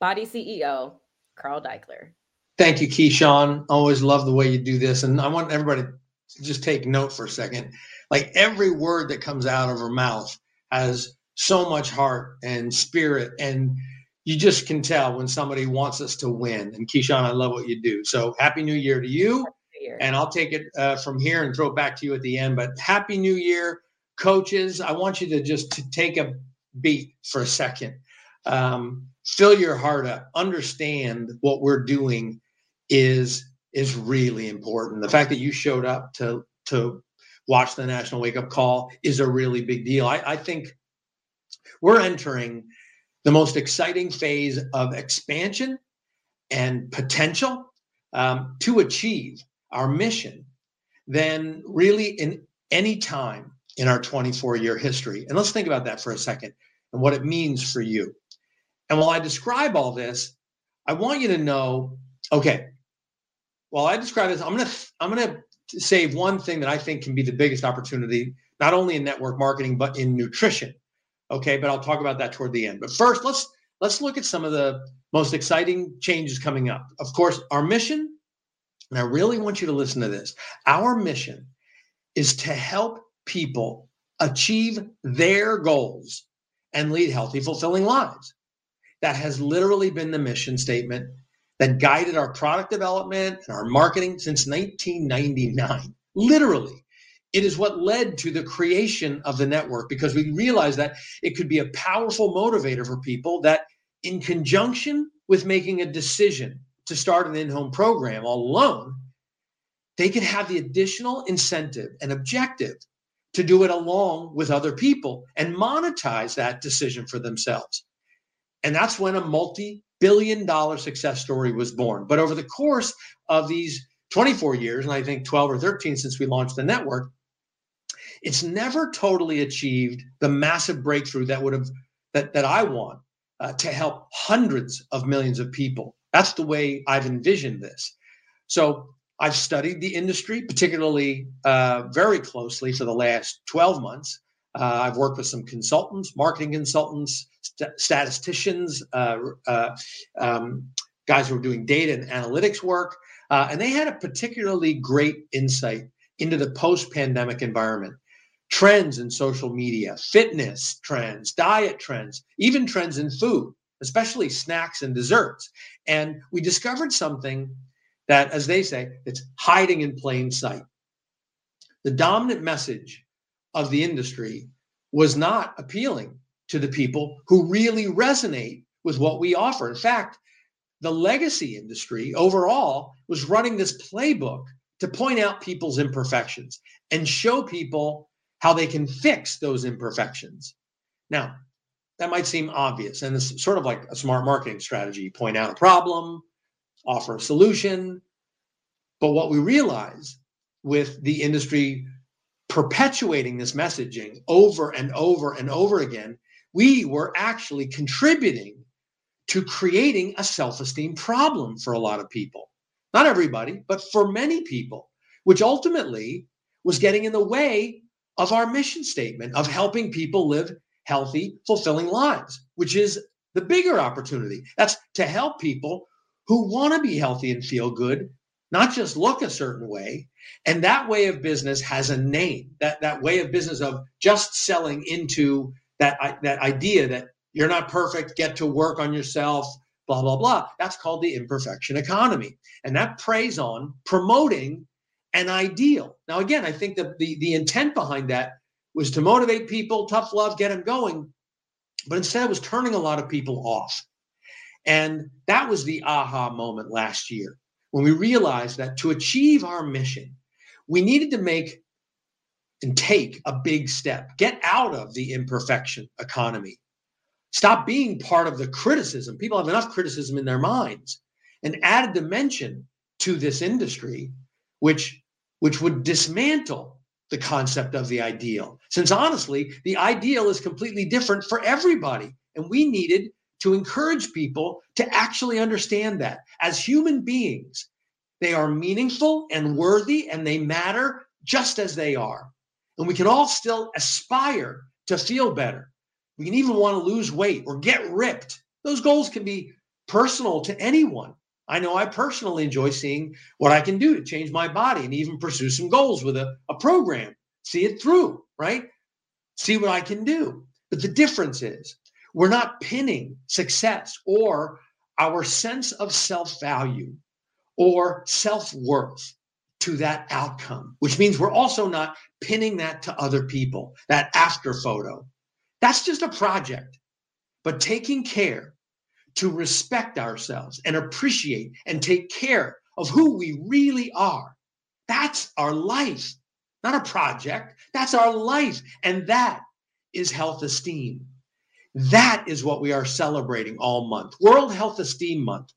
Body CEO, Carl Daikeler. Thank you, Keyshawn. Always love the way you do this. And I want everybody to just take note for a second. Like every word that comes out of her mouth has so much heart and spirit. And you just can tell when somebody wants us to win. And Keyshawn, I love what you do. So happy new year to you. And I'll take it uh, from here and throw it back to you at the end. But happy new year, coaches. I want you to just to take a beat for a second. Um, fill your heart up. Understand what we're doing is is really important. The fact that you showed up to to watch the national wake up call is a really big deal. I, I think we're entering the most exciting phase of expansion and potential um, to achieve our mission than really in any time in our 24 year history. And let's think about that for a second and what it means for you. And while I describe all this, I want you to know okay, while I describe this, I'm to I'm to save one thing that I think can be the biggest opportunity not only in network marketing but in nutrition. Okay, but I'll talk about that toward the end. But first, let's let's look at some of the most exciting changes coming up. Of course, our mission, and I really want you to listen to this. Our mission is to help people achieve their goals and lead healthy, fulfilling lives. That has literally been the mission statement that guided our product development and our marketing since 1999. Literally, it is what led to the creation of the network because we realized that it could be a powerful motivator for people that, in conjunction with making a decision to start an in home program all alone, they could have the additional incentive and objective to do it along with other people and monetize that decision for themselves. And that's when a multi billion dollar success story was born. But over the course of these 24 years, and I think 12 or 13 since we launched the network, it's never totally achieved the massive breakthrough that would have that, that I want uh, to help hundreds of millions of people. That's the way I've envisioned this. So I've studied the industry, particularly uh, very closely for the last 12 months. Uh, I've worked with some consultants, marketing consultants, st- statisticians, uh, uh, um, guys who are doing data and analytics work. Uh, and they had a particularly great insight into the post pandemic environment trends in social media, fitness trends, diet trends, even trends in food, especially snacks and desserts. And we discovered something that, as they say, it's hiding in plain sight. The dominant message of the industry was not appealing to the people who really resonate with what we offer. In fact, the legacy industry overall was running this playbook to point out people's imperfections and show people how they can fix those imperfections. Now, that might seem obvious, and it's sort of like a smart marketing strategy. Point out a problem, offer a solution. But what we realize with the industry perpetuating this messaging over and over and over again, we were actually contributing to creating a self esteem problem for a lot of people. Not everybody, but for many people, which ultimately was getting in the way of our mission statement of helping people live healthy, fulfilling lives, which is the bigger opportunity. That's to help people who want to be healthy and feel good, not just look a certain way. And that way of business has a name. That that way of business of just selling into that that idea that you're not perfect, get to work on yourself, blah blah blah. That's called the imperfection economy, and that preys on promoting an ideal. Now, again, I think that the the intent behind that was to motivate people, tough love, get them going, but instead it was turning a lot of people off. And that was the aha moment last year when we realized that to achieve our mission, we needed to make and take a big step, get out of the imperfection economy, stop being part of the criticism. People have enough criticism in their minds and add a dimension to this industry, which, which would dismantle the concept of the ideal. Since honestly, the ideal is completely different for everybody. And we needed to encourage people to actually understand that as human beings, they are meaningful and worthy and they matter just as they are. And we can all still aspire to feel better. We can even want to lose weight or get ripped. Those goals can be personal to anyone. I know I personally enjoy seeing what I can do to change my body and even pursue some goals with a, a program, see it through, right? See what I can do. But the difference is we're not pinning success or our sense of self value or self worth to that outcome, which means we're also not pinning that to other people, that after photo. That's just a project. But taking care to respect ourselves and appreciate and take care of who we really are. That's our life, not a project. That's our life. And that is health esteem. That is what we are celebrating all month World Health Esteem Month,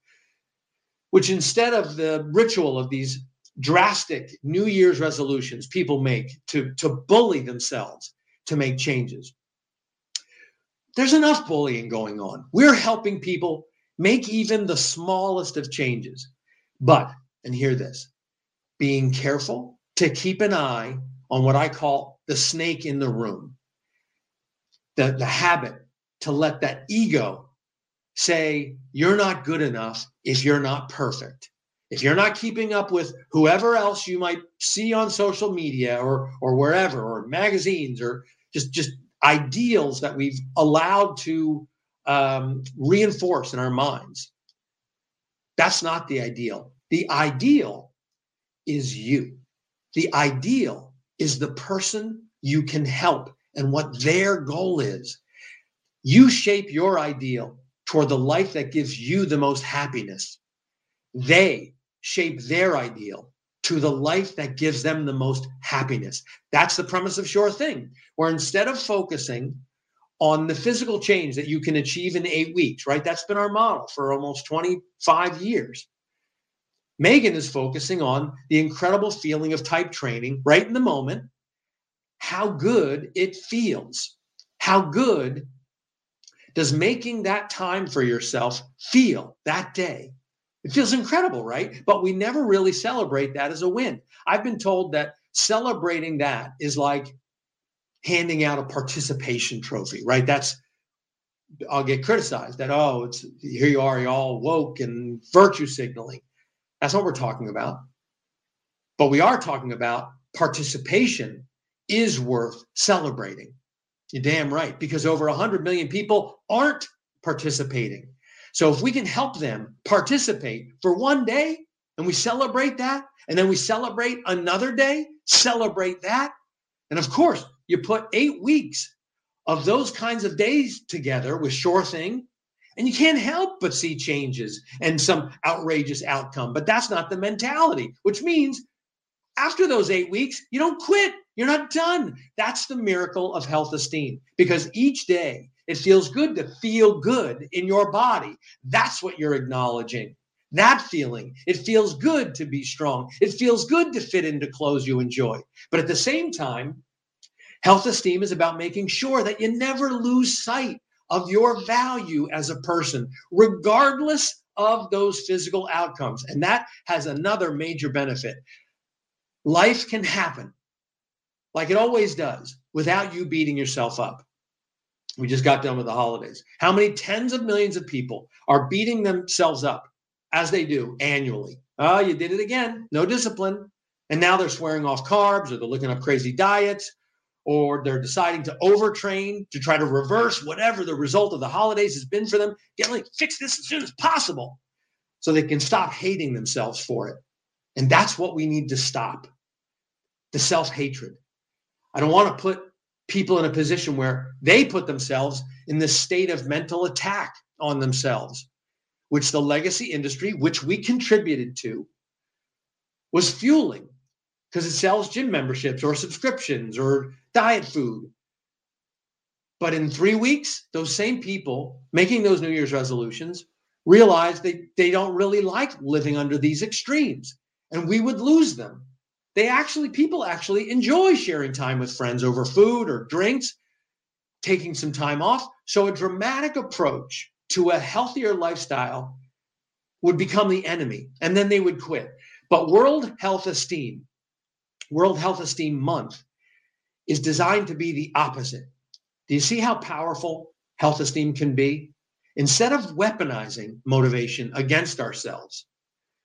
which instead of the ritual of these drastic New Year's resolutions people make to, to bully themselves to make changes, there's enough bullying going on. We're helping people make even the smallest of changes. But, and hear this, being careful to keep an eye on what I call the snake in the room, the, the habit to let that ego say, you're not good enough if you're not perfect. If you're not keeping up with whoever else you might see on social media or or wherever or magazines or just just ideals that we've allowed to um, reinforce in our minds. That's not the ideal. The ideal is you. The ideal is the person you can help and what their goal is. You shape your ideal toward the life that gives you the most happiness. They shape their ideal to the life that gives them the most happiness. That's the premise of Sure Thing, where instead of focusing on the physical change that you can achieve in eight weeks, right? That's been our model for almost 25 years. Megan is focusing on the incredible feeling of type training right in the moment, how good it feels. How good does making that time for yourself feel that day? It feels incredible, right? But we never really celebrate that as a win. I've been told that celebrating that is like handing out a participation trophy, right? That's I'll get criticized that oh, it's here you are, you're all woke and virtue signaling. That's what we're talking about. But we are talking about participation is worth celebrating. You're damn right, because over 100 million people aren't participating. So if we can help them participate for one day and we celebrate that, and then we celebrate another day, celebrate that. And of course, you put eight weeks of those kinds of days together with Sure Thing, and you can't help but see changes and some outrageous outcome. But that's not the mentality, which means after those eight weeks, you don't quit. You're not done. That's the miracle of health esteem because each day it feels good to feel good in your body. That's what you're acknowledging. That feeling. It feels good to be strong. It feels good to fit into clothes you enjoy. But at the same time, health esteem is about making sure that you never lose sight of your value as a person, regardless of those physical outcomes. And that has another major benefit. Life can happen like it always does without you beating yourself up. We just got done with the holidays. How many tens of millions of people are beating themselves up as they do annually? Oh, you did it again. No discipline. And now they're swearing off carbs or they're looking up crazy diets or they're deciding to overtrain to try to reverse whatever the result of the holidays has been for them. Get like fix this as soon as possible so they can stop hating themselves for it. And that's what we need to stop the self hatred. I don't want to put people in a position where they put themselves in this state of mental attack on themselves, which the legacy industry, which we contributed to, was fueling because it sells gym memberships or subscriptions or diet food. But in three weeks, those same people making those New Year's resolutions realize they, they don't really like living under these extremes and we would lose them they actually, people actually enjoy sharing time with friends over food or drinks, taking some time off. So a dramatic approach to a healthier lifestyle would become the enemy and then they would quit. But World Health Esteem, World Health Esteem Month is designed to be the opposite. Do you see how powerful health esteem can be? instead of weaponizing motivation against ourselves,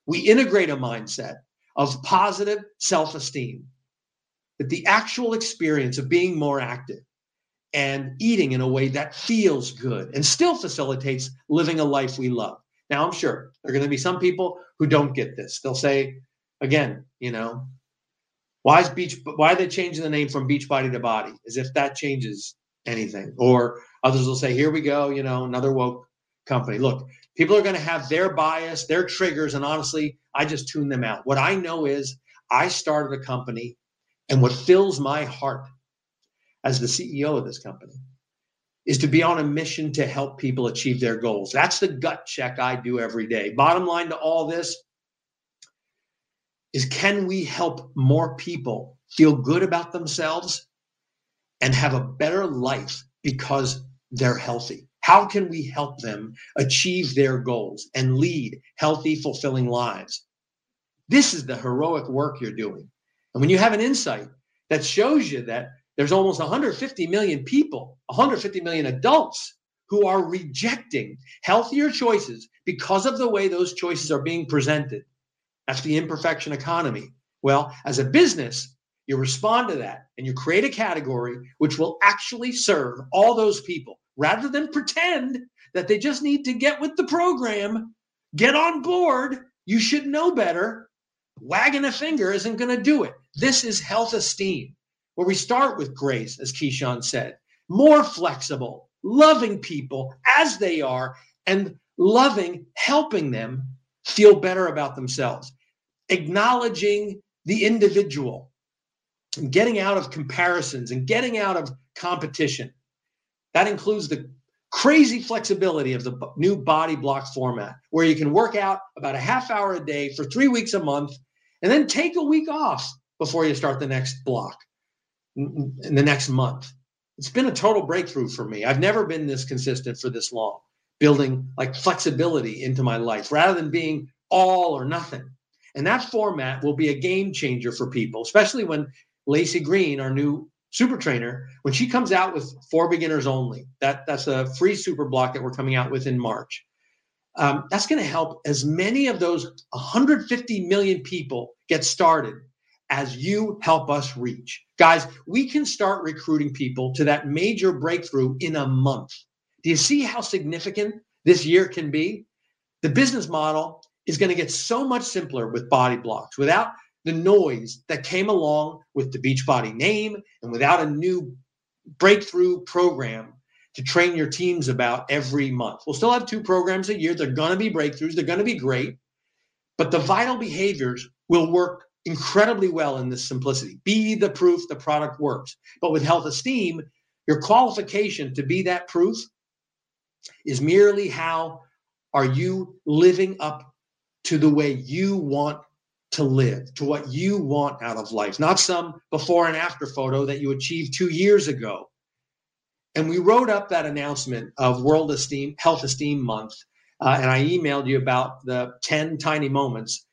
we integrate a mindset of positive self esteem, that the actual experience of being more active and eating in a way that feels good and still facilitates living a life we love. Now, I'm sure there are going to be some people who don't get this. They'll say, again, you know, why is beach? Why are they changing the name from Beachbody to Body? As if that changes anything. Or others will say, here we go, you know, another woke company. Look, people are going to have their bias, their triggers, and honestly, I just tune them out. What I know is I started a company, and what fills my heart as the CEO of this company is to be on a mission to help people achieve their goals. That's the gut check I do every day. Bottom line to all this is can we help more people feel good about themselves and have a better life because they're healthy? How can we help them achieve their goals and lead healthy, fulfilling lives? This is the heroic work you're doing. And when you have an insight that shows you that there's almost 150 million people, 150 million adults who are rejecting healthier choices because of the way those choices are being presented. That's the imperfection economy. Well, as a business, you respond to that and you create a category which will actually serve all those people rather than pretend that they just need to get with the program, get on board. You should know better. Wagging a finger isn't going to do it. This is health esteem where we start with grace, as Keyshawn said, more flexible, loving people as they are, and loving, helping them feel better about themselves, acknowledging the individual, and getting out of comparisons and getting out of competition. That includes the crazy flexibility of the new body block format, where you can work out about a half hour a day for three weeks a month and then take a week off before you start the next block in the next month. It's been a total breakthrough for me. I've never been this consistent for this long, building like flexibility into my life rather than being all or nothing. And that format will be a game changer for people, especially when Lacey Green, our new super trainer, when she comes out with for beginners only, that, that's a free super block that we're coming out with in March. Um, that's going to help as many of those 150 million people get started as you help us reach. Guys, we can start recruiting people to that major breakthrough in a month. Do you see how significant this year can be? The business model is going to get so much simpler with body blocks without the noise that came along with the Beachbody name and without a new breakthrough program to train your teams about every month. We'll still have two programs a year. They're going to be breakthroughs, they're going to be great, but the vital behaviors will work incredibly well in this simplicity. Be the proof the product works. But with health esteem, your qualification to be that proof is merely how are you living up to the way you want to live, to what you want out of life, not some before and after photo that you achieved two years ago. And we wrote up that announcement of World Esteem Health Esteem Month, uh, and I emailed you about the 10 tiny moments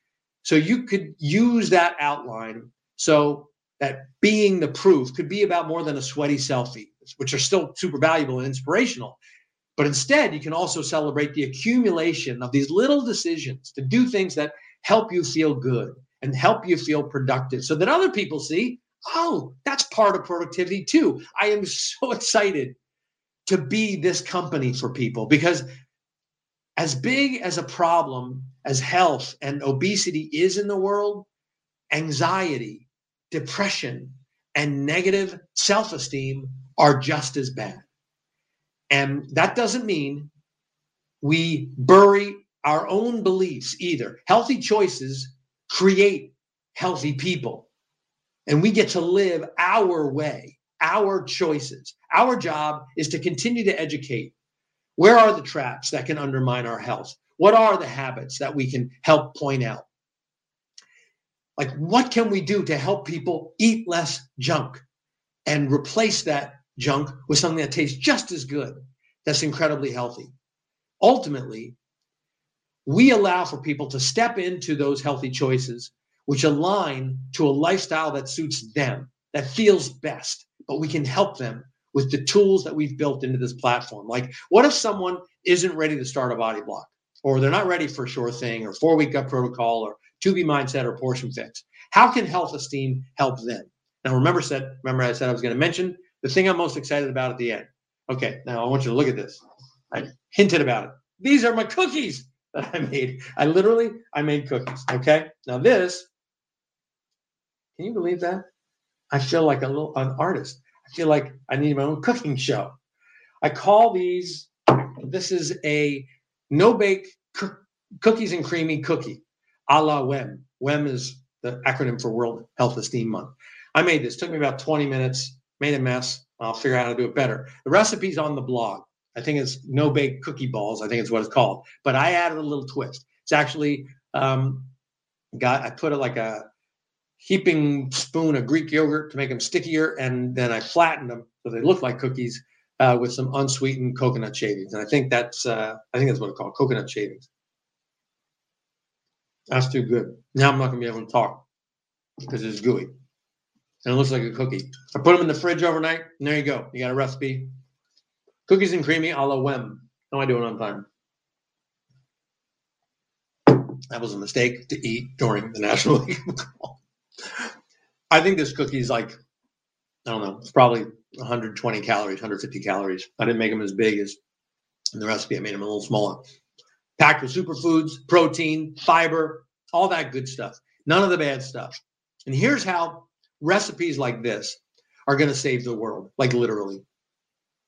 so you could use that outline so that being the proof could be about more than a sweaty selfie, which are still super valuable and inspirational. But instead, you can also celebrate the accumulation of these little decisions to do things that help you feel good and help you feel productive so that other people see, oh, that's part of productivity too. I am so excited to be this company for people because as big as a problem as health and obesity is in the world, anxiety, depression, and negative self esteem are just as bad. And that doesn't mean we bury our own beliefs either. Healthy choices create healthy people. And we get to live our way, our choices. Our job is to continue to educate. Where are the traps that can undermine our health? What are the habits that we can help point out? Like, what can we do to help people eat less junk and replace that junk with something that tastes just as good, that's incredibly healthy? Ultimately, we allow for people to step into those healthy choices which align to a lifestyle that suits them, that feels best, but we can help them with the tools that we've built into this platform. Like, what if someone isn't ready to start a body block, or they're not ready for Sure Thing, or four week gut protocol, or 2B mindset, or portion fix? How can Health Esteem help them? Now, remember, said remember I said I was going to mention the thing I'm most excited about at the end. Okay, now I want you to look at this. I hinted about it. These are my cookies that I made. I literally I made cookies. Okay, now this. Can you believe that? I feel like a little an artist. I feel like I need my own cooking show. I call these. This is a no bake cookies and creamy cookie, a la WEM. WEM is the acronym for World Health Esteem Month. I made this. Took me about 20 minutes. Made a mess. I'll figure out how to do it better. The recipe's on the blog. I think it's no bake cookie balls. I think it's what it's called. But I added a little twist. It's actually um, got. I put it like a heaping spoon of Greek yogurt to make them stickier, and then I flattened them so they look like cookies uh, with some unsweetened coconut shavings. And I think that's uh, I think that's what it's called, coconut shavings. That's too good. Now I'm not gonna be able to talk because it's gooey and it looks like a cookie. I put them in the fridge overnight, and there you go. You got a recipe. Cookies and creamy a la Wem. How am I doing on time? That was a mistake to eat during the National League. I think this cookie is like, I don't know, it's probably 120 calories, 150 calories. I didn't make them as big as in the recipe. I made them a little smaller. Packed with superfoods, protein, fiber, all that good stuff. None of the bad stuff. And here's how recipes like this are going to save the world, like literally.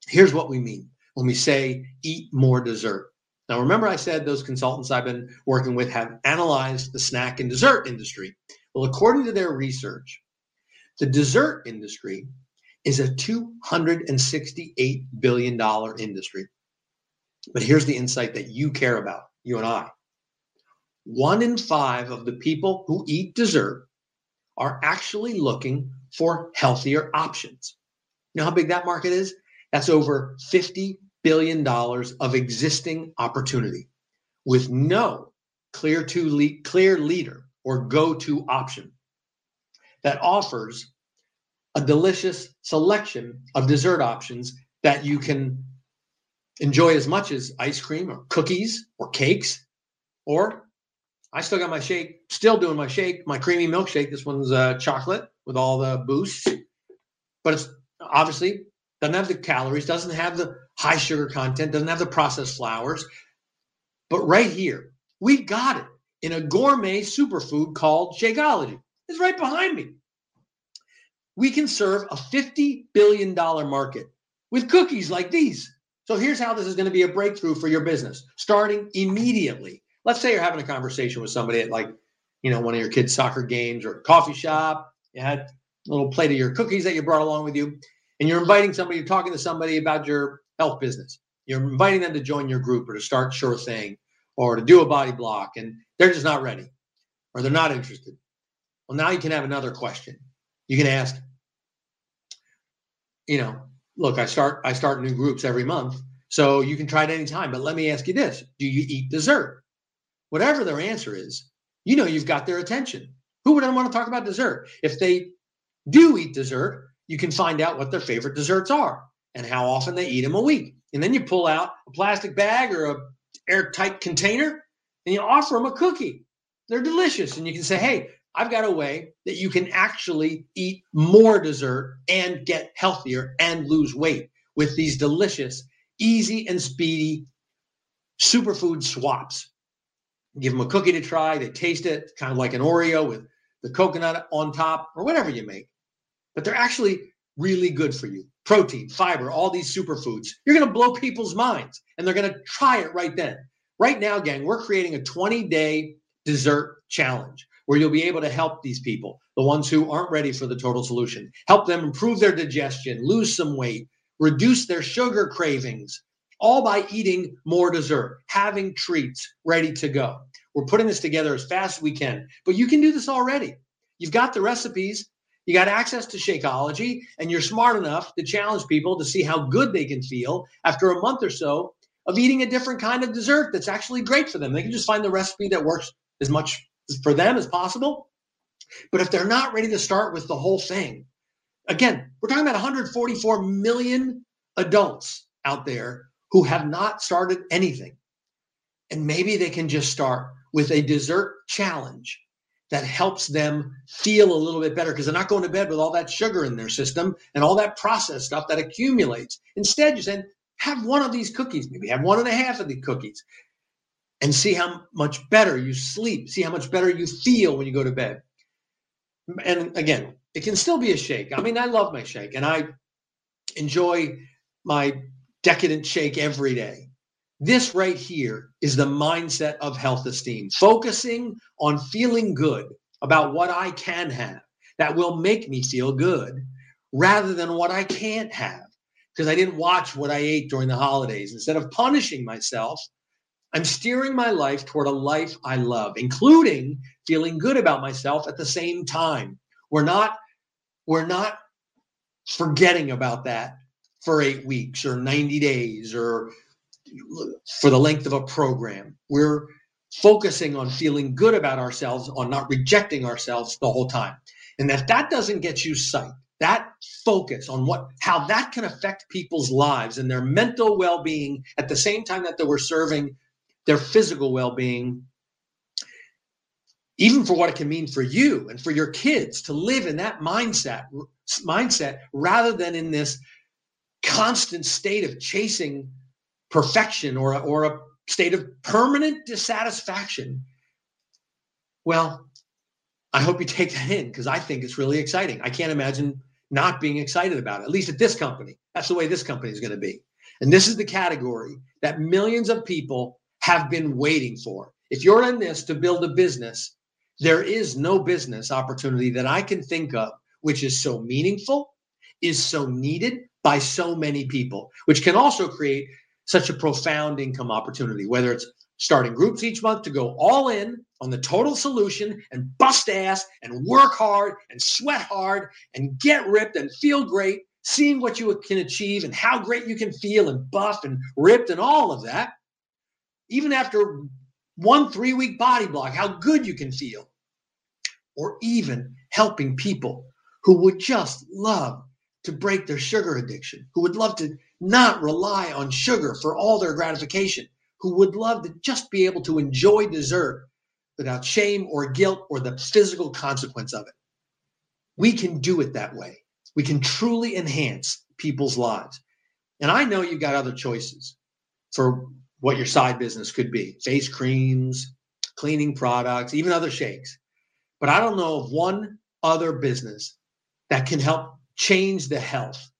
Here's what we mean when we say eat more dessert. Now, remember, I said those consultants I've been working with have analyzed the snack and dessert industry. Well, according to their research, the dessert industry is a $268 billion industry. But here's the insight that you care about, you and I. One in five of the people who eat dessert are actually looking for healthier options. You know how big that market is? That's over $50 billion of existing opportunity with no clear to lead, clear leader or go-to option that offers a delicious selection of dessert options that you can enjoy as much as ice cream or cookies or cakes or I still got my shake, still doing my shake, my creamy milkshake. This one's uh, chocolate with all the boosts, but it's obviously doesn't have the calories, doesn't have the high sugar content, doesn't have the processed flours. But right here, we got it in a gourmet superfood called Shakeology. It's right behind me. We can serve a $50 billion market with cookies like these. So here's how this is going to be a breakthrough for your business, starting immediately let's say you're having a conversation with somebody at like, you know, one of your kids' soccer games or coffee shop. You had a little plate of your cookies that you brought along with you, and you're inviting somebody, you're talking to somebody about your health business. You're inviting them to join your group or to start Sure Thing or to do a body block, and they're just not ready or they're not interested. Well, now you can have another question. You can ask, you know, look, I start I start new groups every month, so you can try it anytime. But let me ask you this: Do you eat dessert? whatever their answer is, you know you've got their attention. Who wouldn't want to talk about dessert? If they do eat dessert, you can find out what their favorite desserts are and how often they eat them a week. And then you pull out a plastic bag or a airtight container and you offer them a cookie. They're delicious. And you can say, hey, I've got a way that you can actually eat more dessert and get healthier and lose weight with these delicious, easy and speedy superfood swaps give them a cookie to try. They taste it, kind of like an Oreo with the coconut on top or whatever you make. But they're actually really good for you. Protein, fiber, all these superfoods. You're going to blow people's minds and they're going to try it right then. Right now, gang, we're creating a 20 day dessert challenge where you'll be able to help these people, the ones who aren't ready for the total solution, help them improve their digestion, lose some weight, reduce their sugar cravings, all by eating more dessert, having treats ready to go. We're putting this together as fast as we can, but you can do this already. You've got the recipes, you got access to Shakeology, and you're smart enough to challenge people to see how good they can feel after a month or so of eating a different kind of dessert that's actually great for them. They can just find the recipe that works as much for them as possible. But if they're not ready to start with the whole thing, again, we're talking about 144 million adults out there who have not started anything. And maybe they can just start with a dessert challenge that helps them feel a little bit better because they're not going to bed with all that sugar in their system and all that processed stuff that accumulates. Instead, you said, have one of these cookies, maybe have one and a half of the cookies, and see how much better you sleep, see how much better you feel when you go to bed. And again, it can still be a shake. I mean, I love my shake and I enjoy my decadent shake every day. This right here is the mindset of health esteem, focusing on feeling good about what I can have that will make me feel good rather than what I can't have because I didn't watch what I ate during the holidays. Instead of punishing myself, I'm steering my life toward a life I love, including feeling good about myself at the same time. We're not we're not forgetting about that for 8 weeks or 90 days or for the length of a program. We're focusing on feeling good about ourselves, on not rejecting ourselves the whole time. And if that doesn't get you sight, that focus on what how that can affect people's lives and their mental well-being at the same time that they were serving their physical well-being even for what it can mean for you and for your kids to live in that mindset mindset rather than in this constant state of chasing perfection or a, or a state of permanent dissatisfaction, well, I hope you take that in because I think it's really exciting. I can't imagine not being excited about it, at least at this company. That's the way this company is going to be. And this is the category that millions of people have been waiting for. If you're in this to build a business, there is no business opportunity that I can think of which is so meaningful, is so needed by so many people, which can also create such a profound income opportunity, whether it's starting groups each month to go all in on the total solution and bust ass and work hard and sweat hard and get ripped and feel great, seeing what you can achieve and how great you can feel and buff and ripped and all of that. Even after one three week body block, how good you can feel. Or even helping people who would just love to break their sugar addiction, who would love to not rely on sugar for all their gratification, who would love to just be able to enjoy dessert without shame or guilt or the physical consequence of it. We can do it that way. We can truly enhance people's lives. And I know you've got other choices for what your side business could be face creams, cleaning products, even other shakes. But I don't know of one other business that can help change the health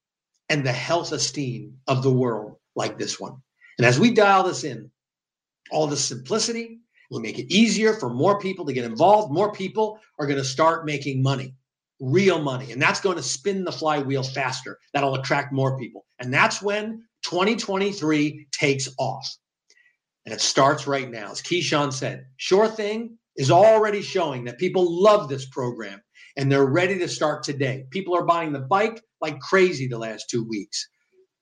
and the health esteem of the world like this one. And as we dial this in, all the simplicity will make it easier for more people to get involved. More people are going to start making money, real money. And that's going to spin the flywheel faster. That'll attract more people. And that's when 2023 takes off. And it starts right now. As Keyshawn said, Sure Thing is already showing that people love this program and they're ready to start today. People are buying the bike like crazy the last two weeks.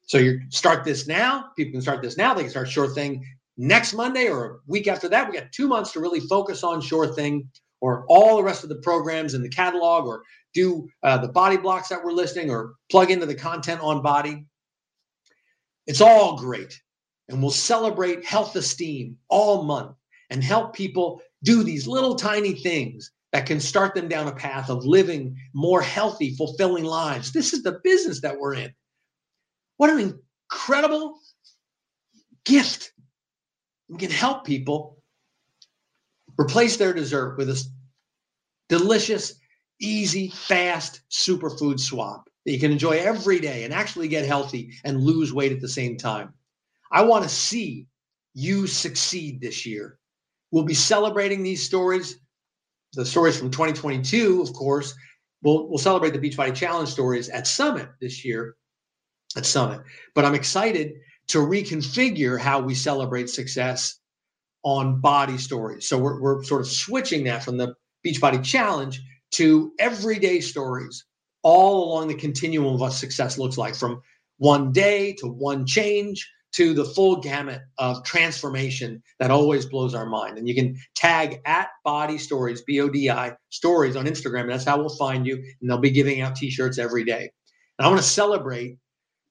So you start this now. People can start this now. They can start Sure Thing next Monday or a week after that. We got two months to really focus on Sure Thing or all the rest of the programs in the catalog or do uh, the body blocks that we're listing or plug into the content on body. It's all great. And we'll celebrate health esteem all month and help people do these little tiny things that can start them down a path of living more healthy, fulfilling lives. This is the business that we're in. What an incredible gift. We can help people replace their dessert with a delicious, easy, fast superfood swap that you can enjoy every day and actually get healthy and lose weight at the same time. I want to see you succeed this year. We'll be celebrating these stories the stories from 2022, of course, we'll, we'll celebrate the Beachbody Challenge stories at Summit this year at Summit. But I'm excited to reconfigure how we celebrate success on body stories. So we're, we're sort of switching that from the Beachbody Challenge to everyday stories all along the continuum of what success looks like from one day to one change to the full gamut of transformation that always blows our mind. And you can tag at Body Stories, B O D I Stories on Instagram. That's how we'll find you. And they'll be giving out t shirts every day. And I want to celebrate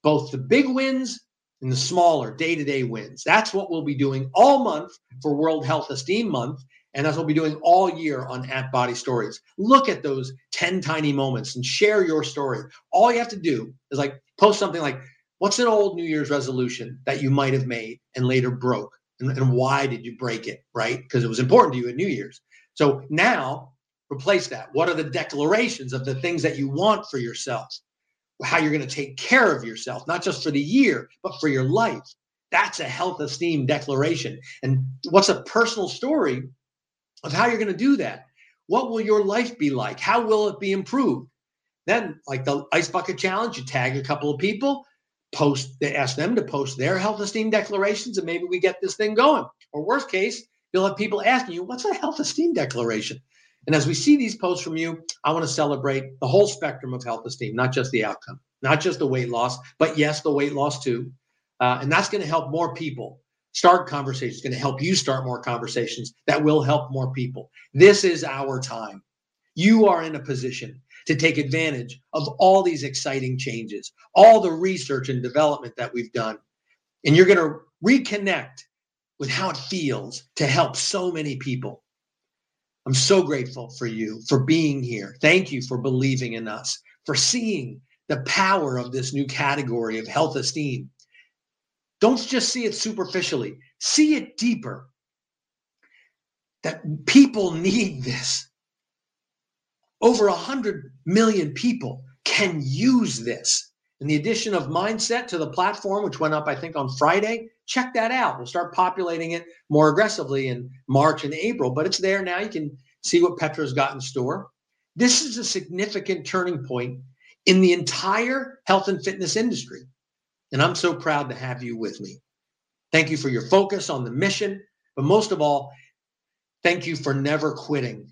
both the big wins and the smaller day to day wins. That's what we'll be doing all month for World Health Esteem Month. And that's what we'll be doing all year on At Body Stories. Look at those 10 tiny moments and share your story. All you have to do is like post something like, What's an old New Year's resolution that you might have made and later broke? And, and why did you break it? Right? Because it was important to you at New Year's. So now replace that. What are the declarations of the things that you want for yourself? How you're going to take care of yourself, not just for the year, but for your life. That's a health esteem declaration. And what's a personal story of how you're going to do that? What will your life be like? How will it be improved? Then, like the ice bucket challenge, you tag a couple of people, post, they ask them to post their health esteem declarations, and maybe we get this thing going. Or worst case, you'll have people asking you, what's a health esteem declaration? And as we see these posts from you, I want to celebrate the whole spectrum of health esteem, not just the outcome, not just the weight loss, but yes, the weight loss too. Uh, and that's going to help more people start conversations, going to help you start more conversations that will help more people. This is our time. You are in a position to take advantage of all these exciting changes, all the research and development that we've done. And you're going to reconnect with how it feels to help so many people. I'm so grateful for you for being here. Thank you for believing in us, for seeing the power of this new category of health esteem. Don't just see it superficially, see it deeper. That people need this over 100 million people can use this. And the addition of Mindset to the platform, which went up, I think, on Friday, check that out. We'll start populating it more aggressively in March and April, but it's there now. You can see what Petra's got in store. This is a significant turning point in the entire health and fitness industry. And I'm so proud to have you with me. Thank you for your focus on the mission, but most of all, thank you for never quitting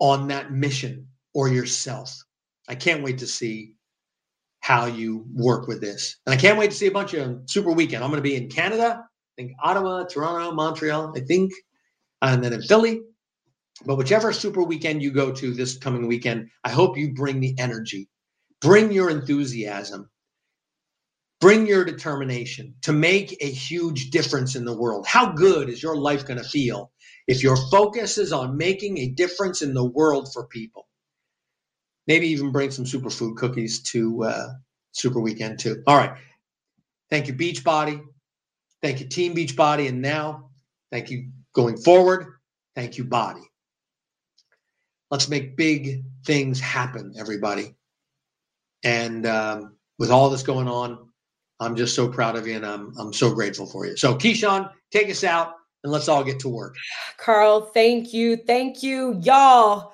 on that mission or yourself. I can't wait to see how you work with this. And I can't wait to see a bunch of super weekend. I'm going to be in Canada, I think Ottawa, Toronto, Montreal, I think, and then in Philly. But whichever super weekend you go to this coming weekend, I hope you bring the energy, bring your enthusiasm, bring your determination to make a huge difference in the world. How good is your life going to feel if your focus is on making a difference in the world for people? Maybe even bring some superfood cookies to uh, Super Weekend too. All right. Thank you, Beachbody. Thank you, Team Beachbody. And now, thank you going forward. Thank you, Body. Let's make big things happen, everybody. And um, with all this going on, I'm just so proud of you and I'm, I'm so grateful for you. So, Keyshawn, take us out and let's all get to work. Carl, thank you. Thank you, y'all.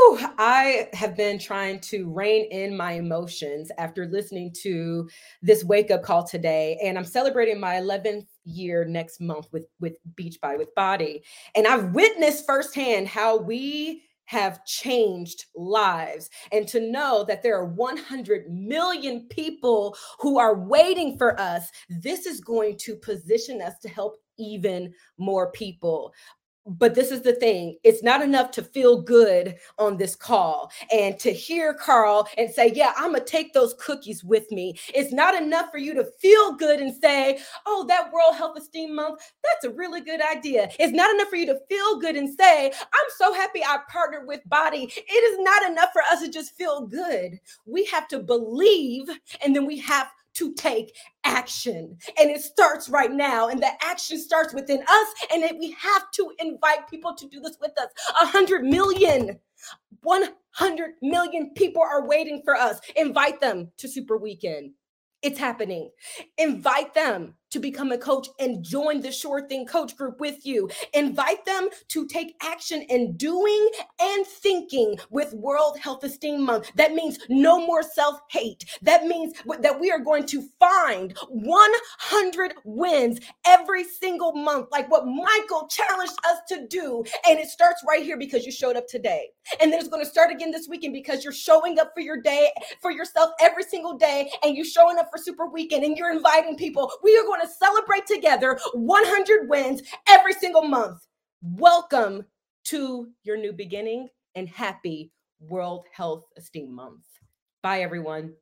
Whew, I have been trying to rein in my emotions after listening to this wake up call today. And I'm celebrating my 11th year next month with, with Beachbody with Body, And I've witnessed firsthand how we have changed lives. And to know that there are 100 million people who are waiting for us, this is going to position us to help even more people but this is the thing it's not enough to feel good on this call and to hear carl and say yeah i'm gonna take those cookies with me. It's not enough for you to feel good and say oh that world health esteem month that's a really good idea. It's not enough for you to feel good and say i'm so happy i partnered with Body. it is not enough for us to just feel good. We have to believe and then we have to take action. And it starts right now. And the action starts within us. And we have to invite people to do this with us. A hundred million, 100 million people are waiting for us. Invite them to Super Weekend. It's happening. Invite them to become a coach and join the Sure Thing Coach Group with you. Invite them to take action in doing and thinking with World Health Esteem Month. That means no more self hate. That means that we are going to find 100 wins every single month, like what Michael challenged us to do. And it starts right here because you showed up today. And then it's going to start again this weekend because you're showing up for your day, for yourself every single day, and you're showing up for Super Weekend and you're inviting people. We are going to celebrate together 100 wins every single month. Welcome to your new beginning and happy World Health Esteem Month. Bye, everyone.